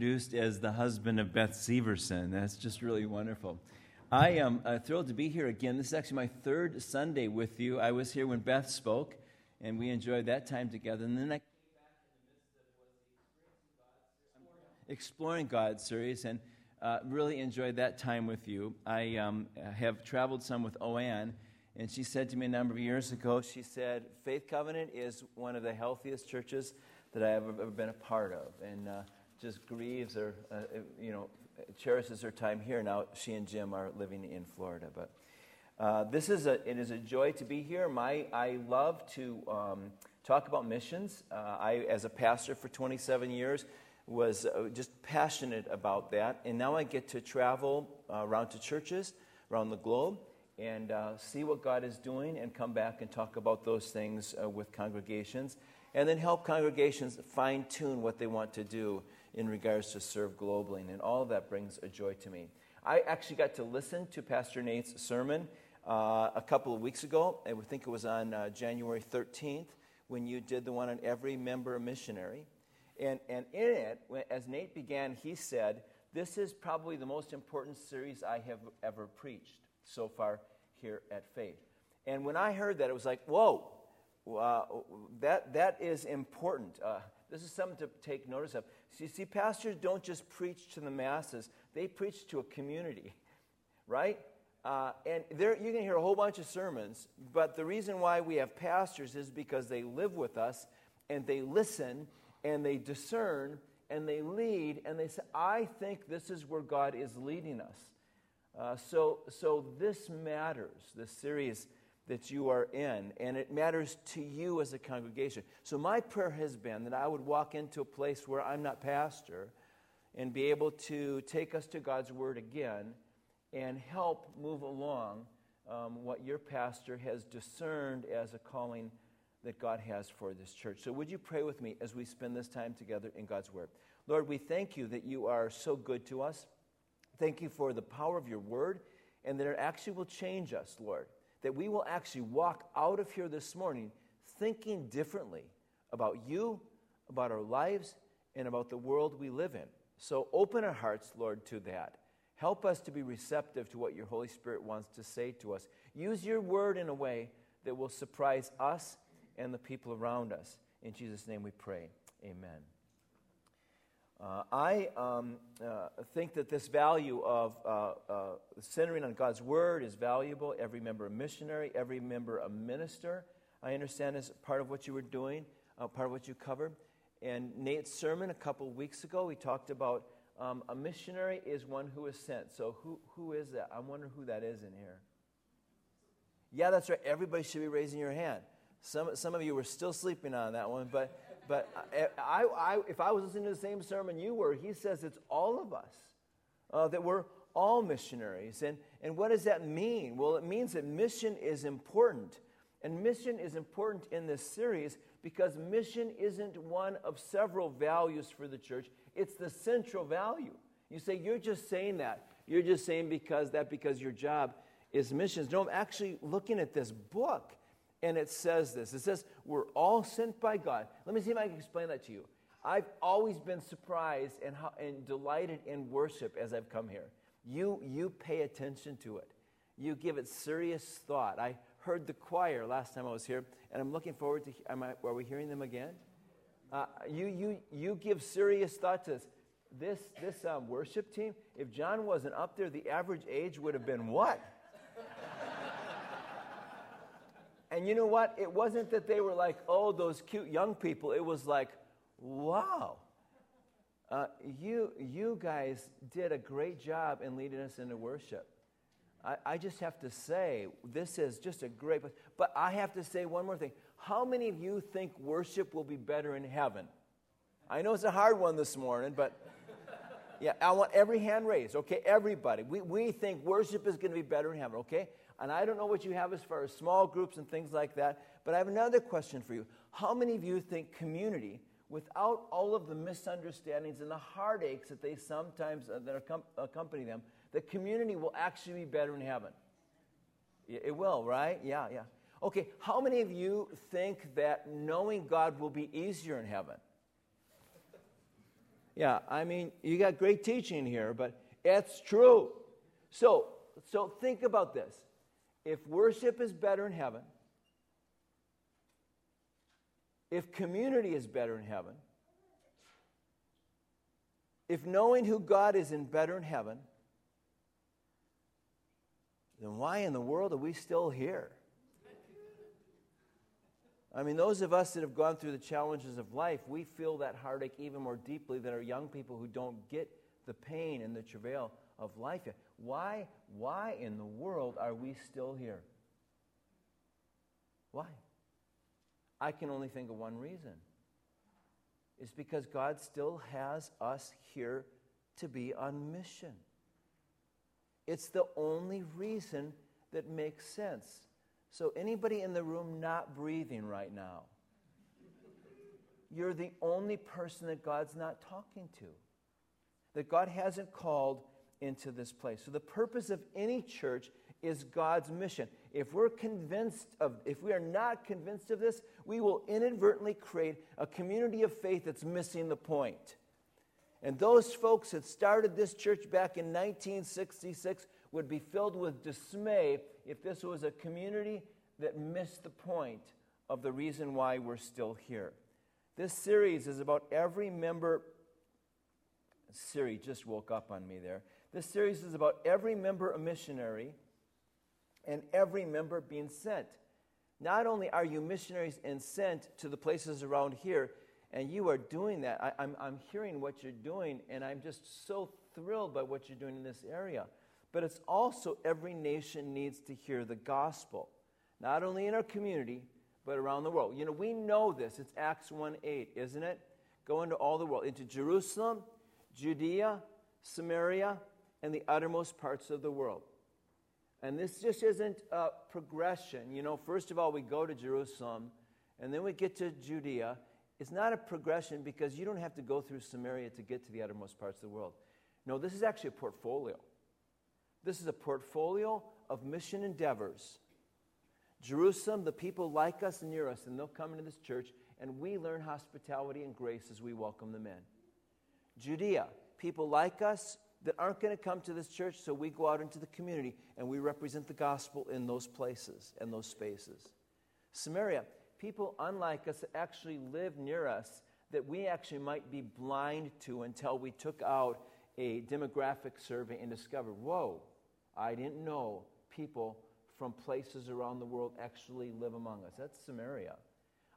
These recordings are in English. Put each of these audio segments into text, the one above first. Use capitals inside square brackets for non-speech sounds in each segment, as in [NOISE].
introduced as the husband of Beth Severson. That's just really wonderful. I am uh, thrilled to be here again. This is actually my third Sunday with you. I was here when Beth spoke, and we enjoyed that time together. And then I came back Exploring God series, and uh, really enjoyed that time with you. I um, have traveled some with Oanne, and she said to me a number of years ago, she said, Faith Covenant is one of the healthiest churches that I have ever been a part of. And uh, just grieves or, uh, you know, cherishes her time here. Now she and Jim are living in Florida. But uh, this is a, it is a joy to be here. My, I love to um, talk about missions. Uh, I, as a pastor for 27 years, was uh, just passionate about that. And now I get to travel uh, around to churches around the globe and uh, see what God is doing and come back and talk about those things with congregations and then help congregations fine tune what they want to do in regards to serve globally. And all of that brings a joy to me. I actually got to listen to Pastor Nate's sermon uh, a couple of weeks ago. I think it was on uh, January 13th when you did the one on every member missionary. And, and in it, as Nate began, he said, This is probably the most important series I have ever preached so far here at Faith. And when I heard that, it was like, Whoa, uh, that, that is important. Uh, this is something to take notice of. So you see, pastors don't just preach to the masses, they preach to a community, right? Uh, and there, you can hear a whole bunch of sermons, but the reason why we have pastors is because they live with us and they listen and they discern and they lead and they say, I think this is where God is leading us. Uh, so, so this matters. This series that you are in, and it matters to you as a congregation. So, my prayer has been that I would walk into a place where I'm not pastor and be able to take us to God's Word again and help move along um, what your pastor has discerned as a calling that God has for this church. So, would you pray with me as we spend this time together in God's Word? Lord, we thank you that you are so good to us. Thank you for the power of your Word and that it actually will change us, Lord that we will actually walk out of here this morning thinking differently about you, about our lives, and about the world we live in. So open our hearts, Lord, to that. Help us to be receptive to what your Holy Spirit wants to say to us. Use your word in a way that will surprise us and the people around us. In Jesus' name we pray. Amen. Uh, I um, uh, think that this value of uh, uh, centering on God's Word is valuable. Every member a missionary, every member a minister. I understand is part of what you were doing, uh, part of what you covered. And Nate's sermon a couple weeks ago, we talked about um, a missionary is one who is sent. So who, who is that? I wonder who that is in here. Yeah, that's right. Everybody should be raising your hand. Some, some of you were still sleeping on that one, but but I, I, if I was listening to the same sermon you were, he says it's all of us, uh, that we're all missionaries. And, and what does that mean? Well, it means that mission is important. And mission is important in this series because mission isn't one of several values for the church, it's the central value. You say, you're just saying that. You're just saying because that because your job is missions. No, I'm actually looking at this book and it says this it says, We're all sent by God. Let me see if I can explain that to you. I've always been surprised and, how, and delighted in worship as I've come here. You, you pay attention to it, you give it serious thought. I heard the choir last time I was here, and I'm looking forward to. Am I, are we hearing them again? Uh, you, you, you give serious thought to this. This, this um, worship team, if John wasn't up there, the average age would have been what? And you know what? It wasn't that they were like, oh, those cute young people. It was like, wow, uh, you, you guys did a great job in leading us into worship. I, I just have to say, this is just a great. But I have to say one more thing. How many of you think worship will be better in heaven? I know it's a hard one this morning, but [LAUGHS] yeah, I want every hand raised, okay? Everybody. We, we think worship is going to be better in heaven, okay? And I don't know what you have as far as small groups and things like that, but I have another question for you. How many of you think community, without all of the misunderstandings and the heartaches that they sometimes uh, that accompany them, the community will actually be better in heaven? It will, right? Yeah, yeah. Okay, how many of you think that knowing God will be easier in heaven? Yeah, I mean, you got great teaching here, but it's true. So, so think about this. If worship is better in heaven, if community is better in heaven, if knowing who God is in better in heaven, then why in the world are we still here? I mean, those of us that have gone through the challenges of life, we feel that heartache even more deeply than our young people who don't get the pain and the travail of life yet. Why, why in the world are we still here? Why? I can only think of one reason. It's because God still has us here to be on mission. It's the only reason that makes sense. So, anybody in the room not breathing right now, you're the only person that God's not talking to, that God hasn't called into this place. So, the purpose of any church is God's mission. If we're convinced of, if we are not convinced of this, we will inadvertently create a community of faith that's missing the point. And those folks that started this church back in 1966 would be filled with dismay if this was a community that missed the point of the reason why we're still here. This series is about every member. Siri just woke up on me there. This series is about every member a missionary and every member being sent. Not only are you missionaries and sent to the places around here, and you are doing that. I, am I'm, I'm hearing what you're doing, and I'm just so thrilled by what you're doing in this area. But it's also every nation needs to hear the gospel, not only in our community, but around the world. You know, we know this. It's Acts 1 8, isn't it? Go into all the world, into Jerusalem, Judea, Samaria, and the uttermost parts of the world. And this just isn't a progression. You know, first of all, we go to Jerusalem, and then we get to Judea, it's not a progression because you don't have to go through Samaria to get to the uttermost parts of the world. No, this is actually a portfolio. This is a portfolio of mission endeavors. Jerusalem, the people like us near us, and they'll come into this church, and we learn hospitality and grace as we welcome them in. Judea, people like us that aren't going to come to this church, so we go out into the community and we represent the gospel in those places and those spaces. Samaria, people unlike us that actually live near us that we actually might be blind to until we took out a demographic survey and discovered whoa, I didn't know people from places around the world actually live among us. That's Samaria.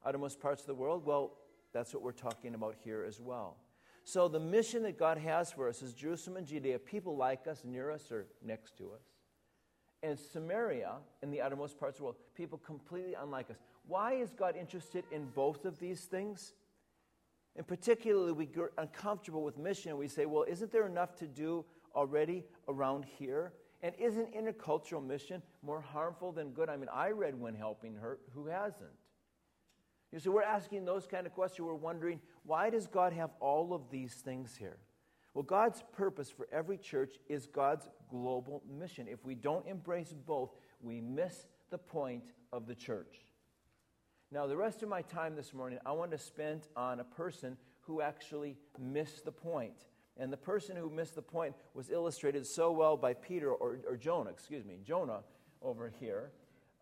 Outermost parts of the world, well, that's what we're talking about here as well. So, the mission that God has for us is Jerusalem and Judea, people like us, near us, or next to us. And Samaria, in the outermost parts of the world, people completely unlike us. Why is God interested in both of these things? And particularly, we get uncomfortable with mission. And we say, well, isn't there enough to do already around here? And isn't intercultural mission more harmful than good? I mean, I read When Helping Hurt. Who hasn't? You see, we're asking those kind of questions. We're wondering, why does God have all of these things here? Well, God's purpose for every church is God's global mission. If we don't embrace both, we miss the point of the church. Now, the rest of my time this morning, I want to spend on a person who actually missed the point. And the person who missed the point was illustrated so well by Peter, or, or Jonah, excuse me, Jonah over here.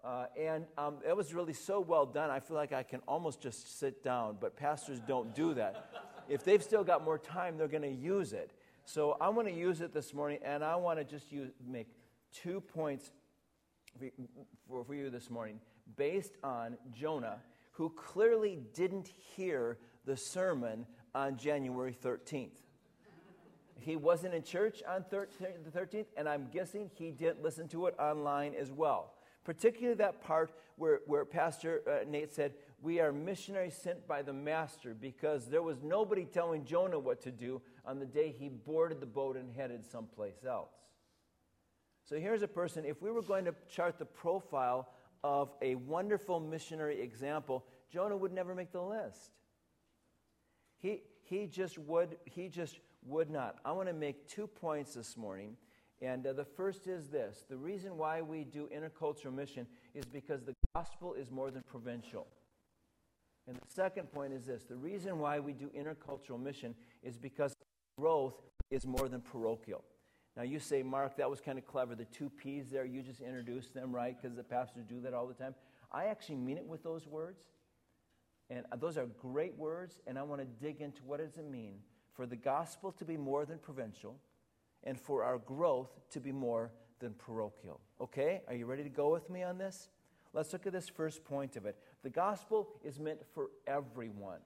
Uh, and um, it was really so well done, I feel like I can almost just sit down, but pastors don't do that. if they've still got more time, they're going to use it. So I want to use it this morning, and I want to just use, make two points for, for you this morning based on Jonah, who clearly didn't hear the sermon on January 13th. He wasn't in church on the 13th, and I'm guessing he didn't listen to it online as well. Particularly that part where, where Pastor uh, Nate said, We are missionaries sent by the Master, because there was nobody telling Jonah what to do on the day he boarded the boat and headed someplace else. So here's a person, if we were going to chart the profile of a wonderful missionary example, Jonah would never make the list. He, he, just, would, he just would not. I want to make two points this morning. And uh, the first is this the reason why we do intercultural mission is because the gospel is more than provincial. And the second point is this the reason why we do intercultural mission is because growth is more than parochial. Now, you say, Mark, that was kind of clever. The two P's there, you just introduced them, right? Because the pastors do that all the time. I actually mean it with those words. And those are great words, and I want to dig into what does it mean for the gospel to be more than provincial and for our growth to be more than parochial. Okay? Are you ready to go with me on this? Let's look at this first point of it. The gospel is meant for everyone.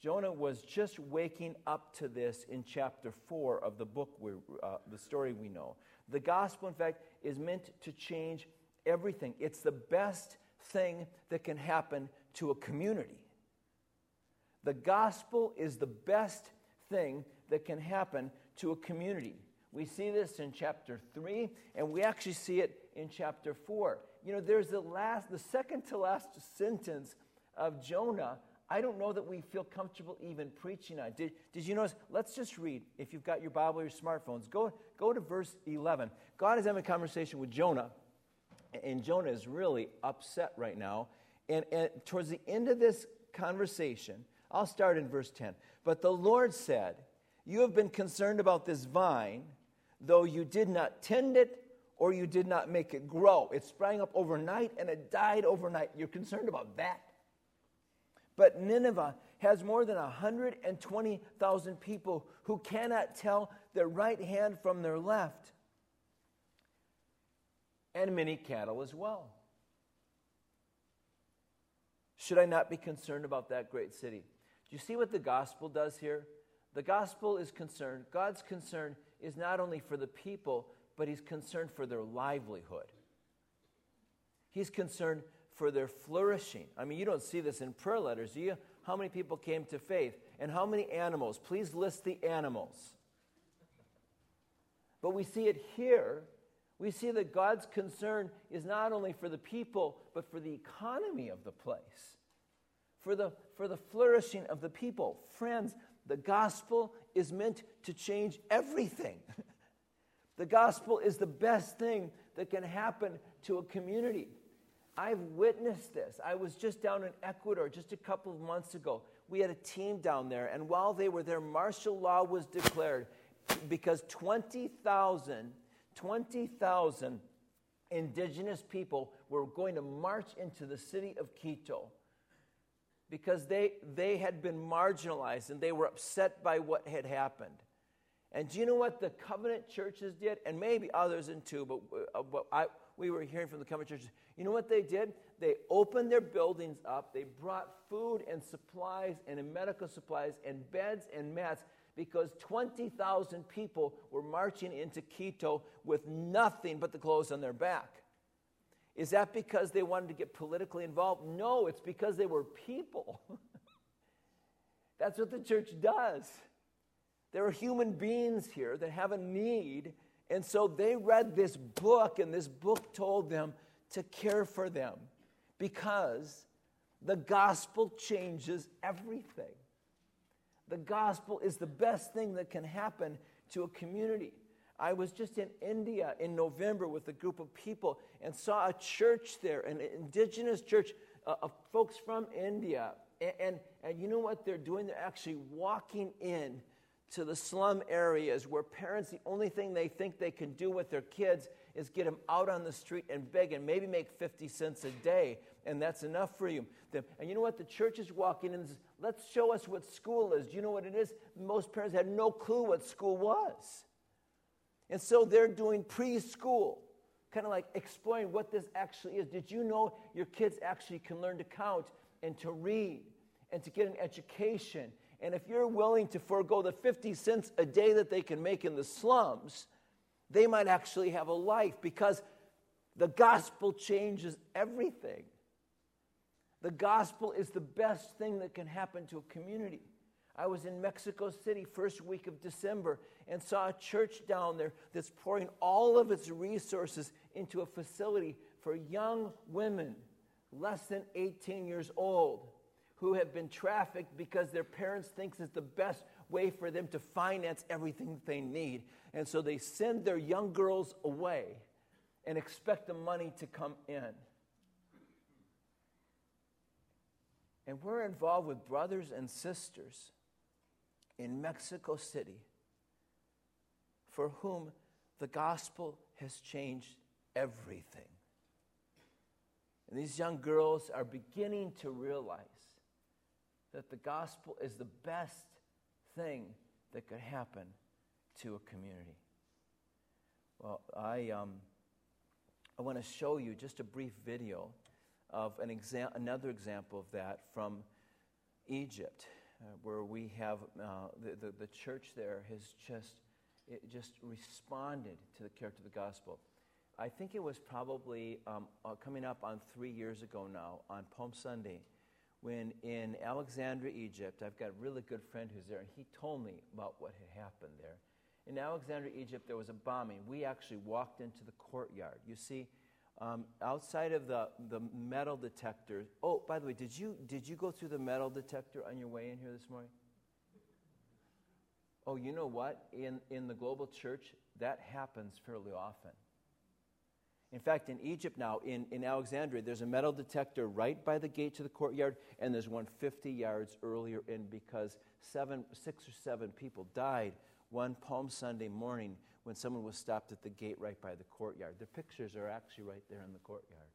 Jonah was just waking up to this in chapter 4 of the book, we, uh, the story we know. The gospel, in fact, is meant to change everything. It's the best thing that can happen to a community. The gospel is the best thing that can happen to a community. We see this in chapter 3, and we actually see it in chapter 4. You know, there's the last, the second to last sentence of Jonah. I don't know that we feel comfortable even preaching on. Did, did you notice? Let's just read. If you've got your Bible or your smartphones, go, go to verse 11. God is having a conversation with Jonah, and Jonah is really upset right now. And, and towards the end of this conversation, I'll start in verse 10. But the Lord said, You have been concerned about this vine, though you did not tend it or you did not make it grow. It sprang up overnight and it died overnight. You're concerned about that. But Nineveh has more than 120,000 people who cannot tell their right hand from their left, and many cattle as well. Should I not be concerned about that great city? Do you see what the gospel does here? The gospel is concerned, God's concern is not only for the people, but He's concerned for their livelihood. He's concerned for their flourishing. I mean, you don't see this in prayer letters, do you? How many people came to faith? And how many animals? Please list the animals. But we see it here. We see that God's concern is not only for the people, but for the economy of the place for the, for the flourishing of the people. Friends, the gospel is meant to change everything. [LAUGHS] the gospel is the best thing that can happen to a community. I've witnessed this. I was just down in Ecuador just a couple of months ago. We had a team down there, and while they were there, martial law was declared because 20,000 20,000 indigenous people were going to march into the city of Quito because they, they had been marginalized and they were upset by what had happened. And do you know what the covenant churches did? And maybe others in too, but, uh, but I, we were hearing from the covenant churches. You know what they did? They opened their buildings up. They brought food and supplies and medical supplies and beds and mats because 20,000 people were marching into Quito with nothing but the clothes on their back. Is that because they wanted to get politically involved? No, it's because they were people. [LAUGHS] That's what the church does. There are human beings here that have a need, and so they read this book, and this book told them to care for them because the gospel changes everything. The gospel is the best thing that can happen to a community. I was just in India in November with a group of people and saw a church there, an indigenous church uh, of folks from India. And, and, and you know what they're doing? They're actually walking in to the slum areas where parents, the only thing they think they can do with their kids is get them out on the street and beg and maybe make 50 cents a day, and that's enough for you. And you know what? The church is walking in and says, Let's show us what school is. Do you know what it is? Most parents had no clue what school was. And so they're doing preschool, kind of like exploring what this actually is. Did you know your kids actually can learn to count and to read and to get an education? And if you're willing to forego the 50 cents a day that they can make in the slums, they might actually have a life because the gospel changes everything. The gospel is the best thing that can happen to a community. I was in Mexico City first week of December and saw a church down there that's pouring all of its resources into a facility for young women less than 18 years old who have been trafficked because their parents think it's the best way for them to finance everything that they need. And so they send their young girls away and expect the money to come in. And we're involved with brothers and sisters in Mexico City for whom the gospel has changed everything. And these young girls are beginning to realize that the gospel is the best thing that could happen to a community. Well, I, um, I want to show you just a brief video of an exa- another example of that from Egypt, uh, where we have uh, the, the, the, church there has just, it just responded to the character of the gospel. I think it was probably um, uh, coming up on three years ago now, on Palm Sunday, when in Alexandria, Egypt, I've got a really good friend who's there, and he told me about what had happened there. In Alexandria, Egypt, there was a bombing. We actually walked into the courtyard. You see, um, outside of the, the metal detector. Oh, by the way, did you, did you go through the metal detector on your way in here this morning? Oh, you know what? In, in the global church, that happens fairly often. In fact, in Egypt now, in, in Alexandria, there's a metal detector right by the gate to the courtyard, and there's one 50 yards earlier in because seven, six or seven people died one Palm Sunday morning when someone was stopped at the gate right by the courtyard. The pictures are actually right there in the courtyard.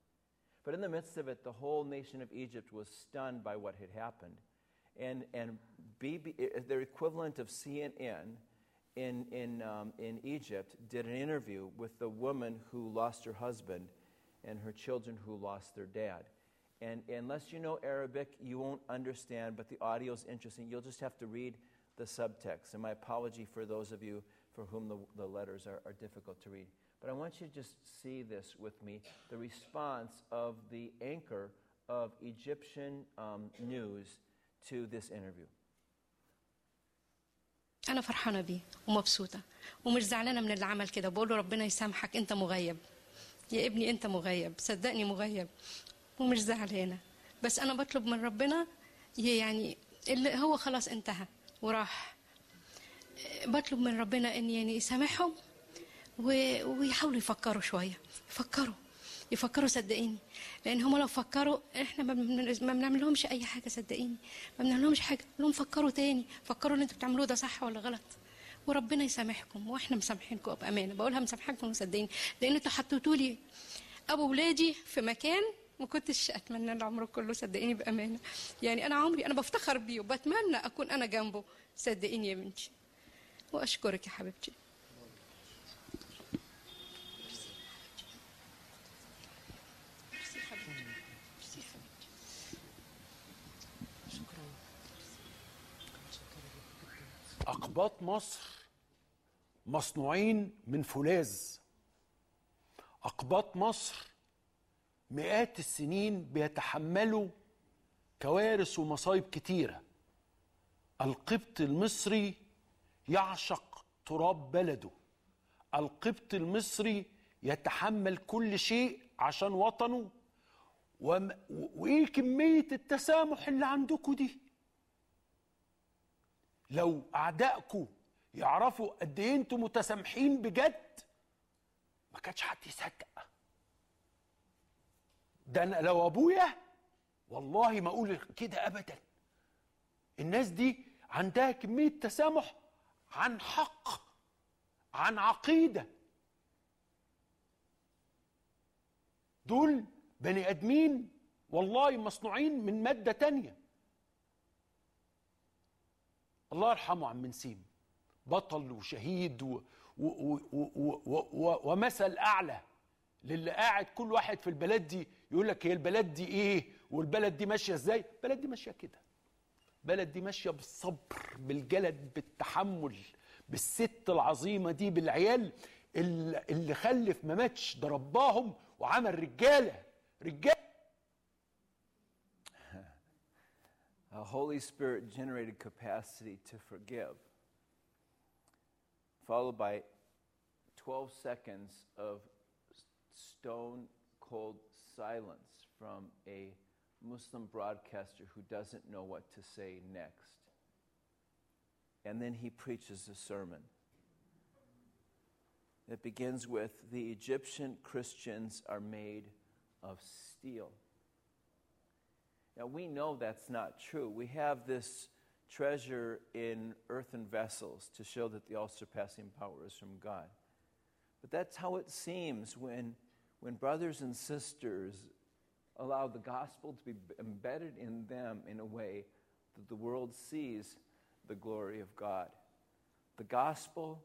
But in the midst of it, the whole nation of Egypt was stunned by what had happened. And, and BB, their equivalent of CNN in, in, um, in Egypt did an interview with the woman who lost her husband and her children who lost their dad. And unless you know Arabic, you won't understand, but the audio is interesting. You'll just have to read the subtext. And my apology for those of you for whom the, the letters are, are difficult to read. But I want you to just see this with me the response of the anchor of Egyptian um, news to this interview. أنا فرحانة بيه ومبسوطة ومش زعلانة من اللي عمل كده بقول له ربنا يسامحك أنت مغيب يا ابني أنت مغيب صدقني مغيب ومش زعلانة بس أنا بطلب من ربنا يعني اللي هو خلاص انتهى وراح بطلب من ربنا إن يعني يسامحهم ويحاولوا يفكروا شوية. يفكروا. يفكروا صدقيني. لأن هم لو فكروا إحنا ما بنعمل لهمش أي حاجة صدقيني. ما بنعمل لهمش حاجة. لهم فكروا تاني. فكروا اللي أنتوا بتعملوه ده صح ولا غلط. وربنا يسامحكم. وإحنا مسامحينكم بأمانة. بقولها مسامحاكم وصدقيني لأن أنتوا حطيتوا لي أبو ولادي في مكان ما كنتش أتمنى العمر كله صدقيني بأمانة. يعني أنا عمري أنا بفتخر بيه وبتمنى أكون أنا جنبه. صدقيني يا بنتي. وأشكرك يا حبيبتي. أقباط مصر مصنوعين من فولاذ. أقباط مصر مئات السنين بيتحملوا كوارث ومصايب كتيرة. القبط المصري يعشق تراب بلده. القبط المصري يتحمل كل شيء عشان وطنه. وم... وإيه كمية التسامح اللي عندكم دي؟ لو اعدائكم يعرفوا قد إيه أنتم متسامحين بجد ما كانش حد يصدق. ده أنا لو أبويا والله ما أقول كده ابدا. الناس دي عندها كمية تسامح عن حق عن عقيدة. دول بني أدمين والله مصنوعين من مادة تانية. الله يرحمه عم نسيم بطل وشهيد و و و و و و ومثل أعلى. للي قاعد كل واحد في البلد دي يقول لك هي البلد دي إيه؟ والبلد دي ماشية إزاي؟ البلد دي ماشية كده. البلد دي ماشية بالصبر بالجلد بالتحمل بالست العظيمة دي بالعيال اللي خلف ما ماتش ده رباهم وعمل رجالة. رجالة. [LAUGHS] A Holy Spirit generated capacity to forgive, followed by 12 seconds of stone cold silence from a Muslim broadcaster who doesn't know what to say next. And then he preaches a sermon. It begins with The Egyptian Christians are made of steel. Now, we know that's not true. We have this treasure in earthen vessels to show that the all surpassing power is from God. But that's how it seems when, when brothers and sisters allow the gospel to be embedded in them in a way that the world sees the glory of God. The gospel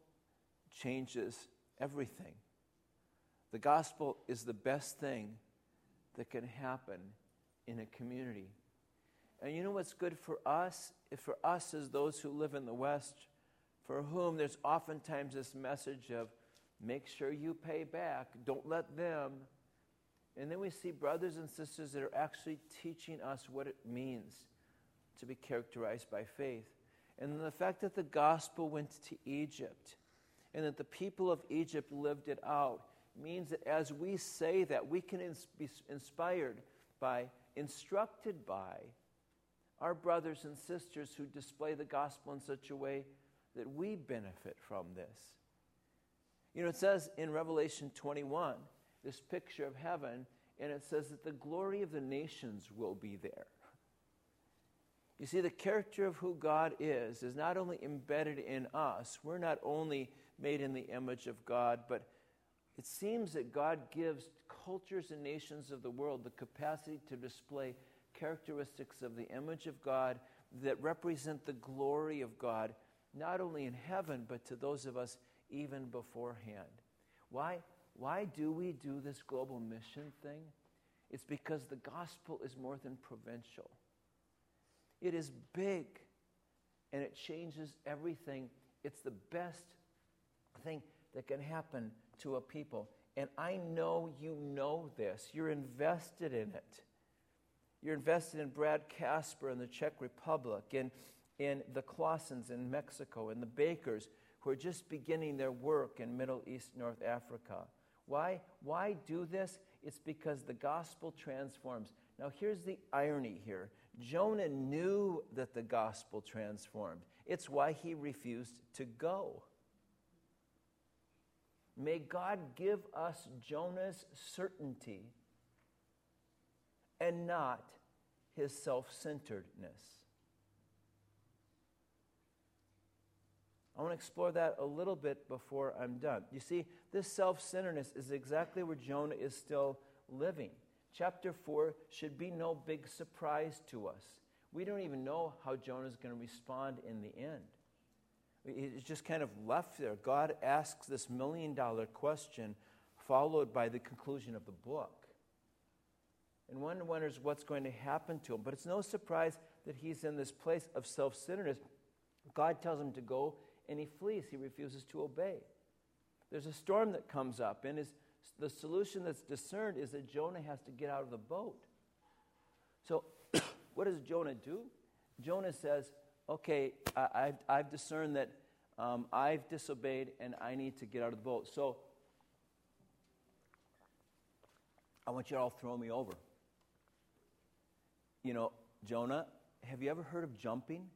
changes everything. The gospel is the best thing that can happen in a community. And you know what's good for us? For us as those who live in the West, for whom there's oftentimes this message of make sure you pay back, don't let them. And then we see brothers and sisters that are actually teaching us what it means to be characterized by faith. And the fact that the gospel went to Egypt and that the people of Egypt lived it out means that as we say that, we can ins- be inspired by, instructed by our brothers and sisters who display the gospel in such a way that we benefit from this. You know, it says in Revelation 21, this picture of heaven, and it says that the glory of the nations will be there. You see, the character of who God is is not only embedded in us, we're not only made in the image of God, but it seems that God gives cultures and nations of the world the capacity to display characteristics of the image of God that represent the glory of God, not only in heaven, but to those of us even beforehand. Why, why do we do this global mission thing? It's because the gospel is more than provincial. It is big and it changes everything. It's the best thing that can happen to a people. And I know you know this. You're invested in it. You're invested in Brad Casper in the Czech Republic, in, in the Clausens in Mexico, in the Bakers who are just beginning their work in Middle East, North Africa. Why? Why do this? It's because the gospel transforms. Now, here's the irony here Jonah knew that the gospel transformed, it's why he refused to go. May God give us Jonah's certainty and not his self centeredness. I want to explore that a little bit before I'm done. You see, this self centeredness is exactly where Jonah is still living. Chapter 4 should be no big surprise to us. We don't even know how Jonah is going to respond in the end. It's just kind of left there. God asks this million dollar question, followed by the conclusion of the book. And one wonders what's going to happen to him. But it's no surprise that he's in this place of self centeredness. God tells him to go, and he flees. He refuses to obey. There's a storm that comes up, and his, the solution that's discerned is that Jonah has to get out of the boat. So, [COUGHS] what does Jonah do? Jonah says, okay, I, have I've discerned that um, I've disobeyed and I need to get out of the boat. So I want you to all throw me over. You know, Jonah, have you ever heard of jumping?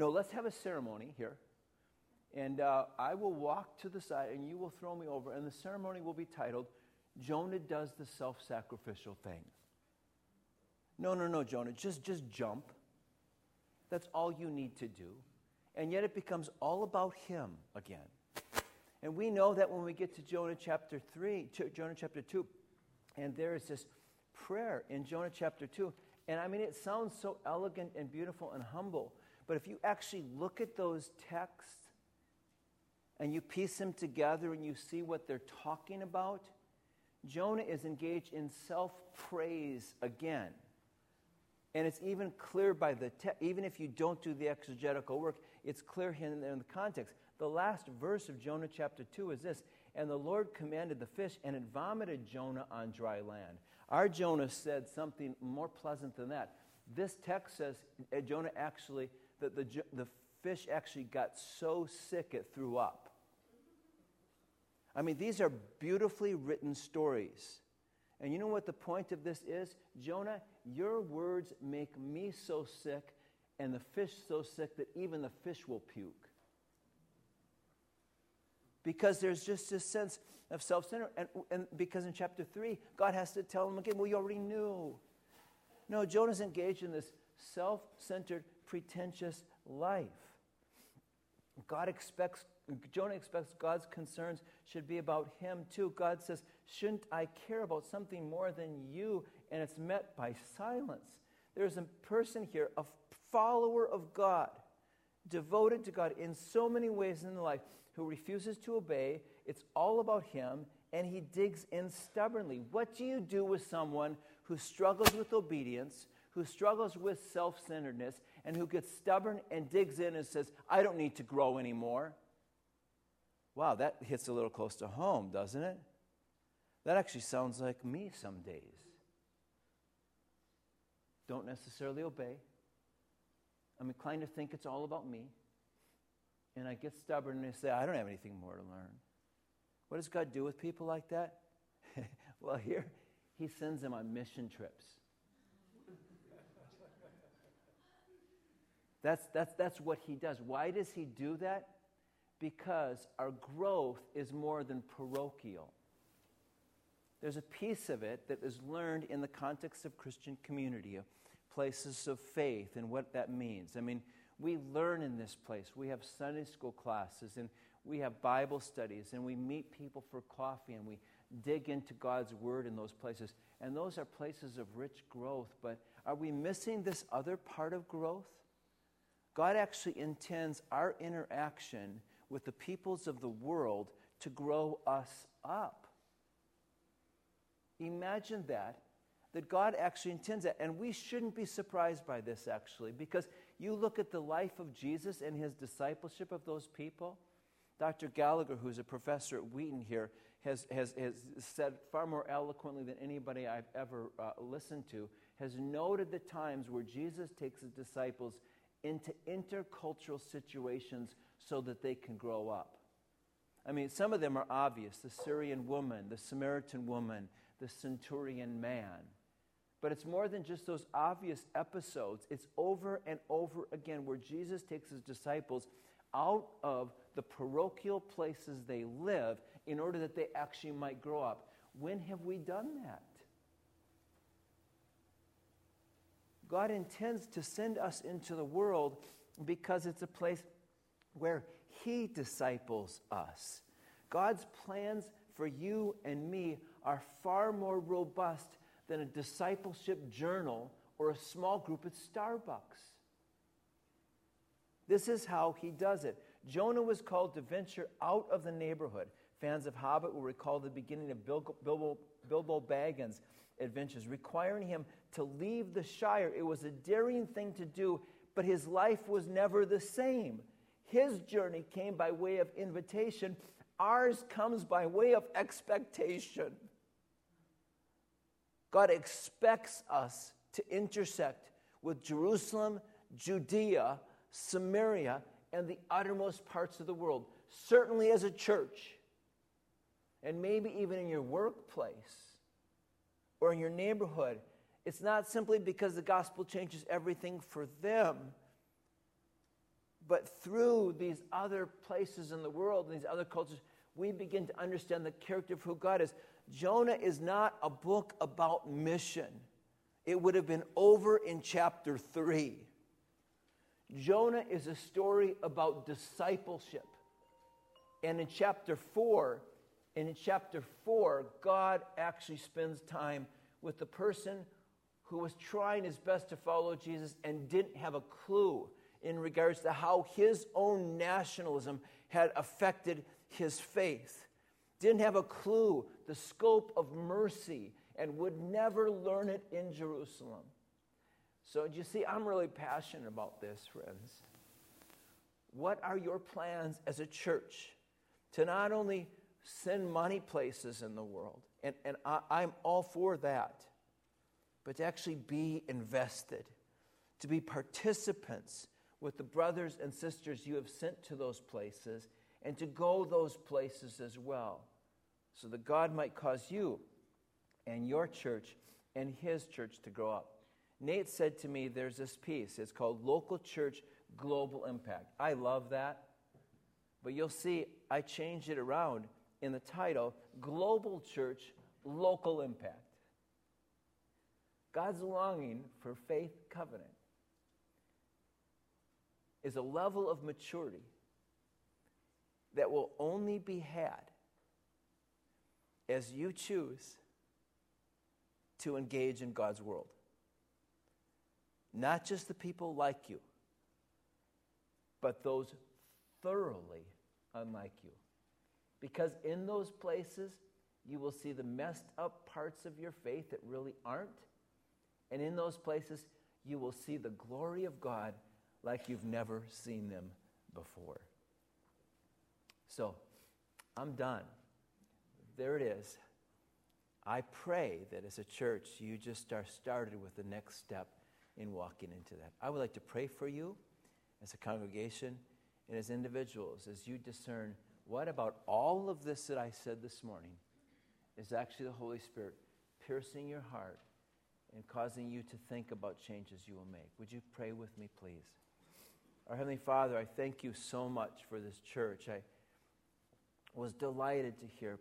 No, let's have a ceremony here. And uh, I will walk to the side and you will throw me over. And the ceremony will be titled, Jonah Does the Self Sacrificial Thing. No, no, no, Jonah, just, just jump. That's all you need to do. And yet it becomes all about him again. And we know that when we get to Jonah chapter 3, Jonah chapter 2, and there is this prayer in Jonah chapter 2. And I mean, it sounds so elegant and beautiful and humble. But if you actually look at those texts and you piece them together and you see what they're talking about, Jonah is engaged in self praise again. And it's even clear by the text, even if you don't do the exegetical work, it's clear in, in the context. The last verse of Jonah chapter 2 is this And the Lord commanded the fish, and it vomited Jonah on dry land. Our Jonah said something more pleasant than that. This text says uh, Jonah actually, that the, the fish actually got so sick it threw up. I mean, these are beautifully written stories. And you know what the point of this is? Jonah, your words make me so sick and the fish so sick that even the fish will puke. because there's just this sense of self centered. And, and because in chapter 3, God has to tell him again, well, you already knew. No, Jonah's engaged in this self centered, pretentious life. God expects, Jonah expects God's concerns should be about him too. God says, Shouldn't I care about something more than you? And it's met by silence. There's a person here, a follower of God, devoted to God in so many ways in life, who refuses to obey. It's all about him, and he digs in stubbornly. What do you do with someone who struggles with obedience, who struggles with self centeredness, and who gets stubborn and digs in and says, I don't need to grow anymore? Wow, that hits a little close to home, doesn't it? That actually sounds like me some days. Don't necessarily obey. I'm inclined to think it's all about me. And I get stubborn and I say, I don't have anything more to learn. What does God do with people like that? [LAUGHS] well, here, He sends them on mission trips. That's, that's, that's what He does. Why does He do that? Because our growth is more than parochial there's a piece of it that is learned in the context of Christian community, places of faith, and what that means. I mean, we learn in this place. We have Sunday school classes, and we have Bible studies, and we meet people for coffee, and we dig into God's Word in those places. And those are places of rich growth. But are we missing this other part of growth? God actually intends our interaction with the peoples of the world to grow us up. Imagine that, that God actually intends that. And we shouldn't be surprised by this, actually, because you look at the life of Jesus and his discipleship of those people. Dr. Gallagher, who's a professor at Wheaton here, has, has, has said far more eloquently than anybody I've ever uh, listened to, has noted the times where Jesus takes his disciples into intercultural situations so that they can grow up. I mean, some of them are obvious the Syrian woman, the Samaritan woman, the centurion man. But it's more than just those obvious episodes. It's over and over again where Jesus takes his disciples out of the parochial places they live in order that they actually might grow up. When have we done that? God intends to send us into the world because it's a place where He disciples us. God's plans for you and me are far more robust than a discipleship journal or a small group at Starbucks. This is how he does it. Jonah was called to venture out of the neighborhood. Fans of Hobbit will recall the beginning of Bilbo, Bilbo, Bilbo Baggins' adventures, requiring him to leave the Shire. It was a daring thing to do, but his life was never the same. His journey came by way of invitation, ours comes by way of expectation. God expects us to intersect with Jerusalem, Judea, Samaria, and the uttermost parts of the world, certainly as a church, and maybe even in your workplace or in your neighborhood. It's not simply because the gospel changes everything for them, but through these other places in the world and these other cultures, we begin to understand the character of who God is. Jonah is not a book about mission. It would have been over in chapter 3. Jonah is a story about discipleship. And in chapter 4, and in chapter 4, God actually spends time with the person who was trying his best to follow Jesus and didn't have a clue in regards to how his own nationalism had affected his faith didn't have a clue the scope of mercy and would never learn it in Jerusalem. So, you see, I'm really passionate about this, friends. What are your plans as a church to not only send money places in the world, and, and I, I'm all for that, but to actually be invested, to be participants with the brothers and sisters you have sent to those places, and to go those places as well so that God might cause you and your church and his church to grow up. Nate said to me, There's this piece. It's called Local Church Global Impact. I love that. But you'll see I changed it around in the title Global Church Local Impact. God's longing for faith covenant is a level of maturity that will only be had as you choose to engage in God's world. Not just the people like you, but those thoroughly unlike you. Because in those places, you will see the messed up parts of your faith that really aren't. And in those places, you will see the glory of God like you've never seen them before. So, I'm done. There it is. I pray that as a church, you just are started with the next step in walking into that. I would like to pray for you as a congregation and as individuals as you discern what about all of this that I said this morning is actually the Holy Spirit piercing your heart and causing you to think about changes you will make. Would you pray with me, please? Our Heavenly Father, I thank you so much for this church. I was delighted to hear.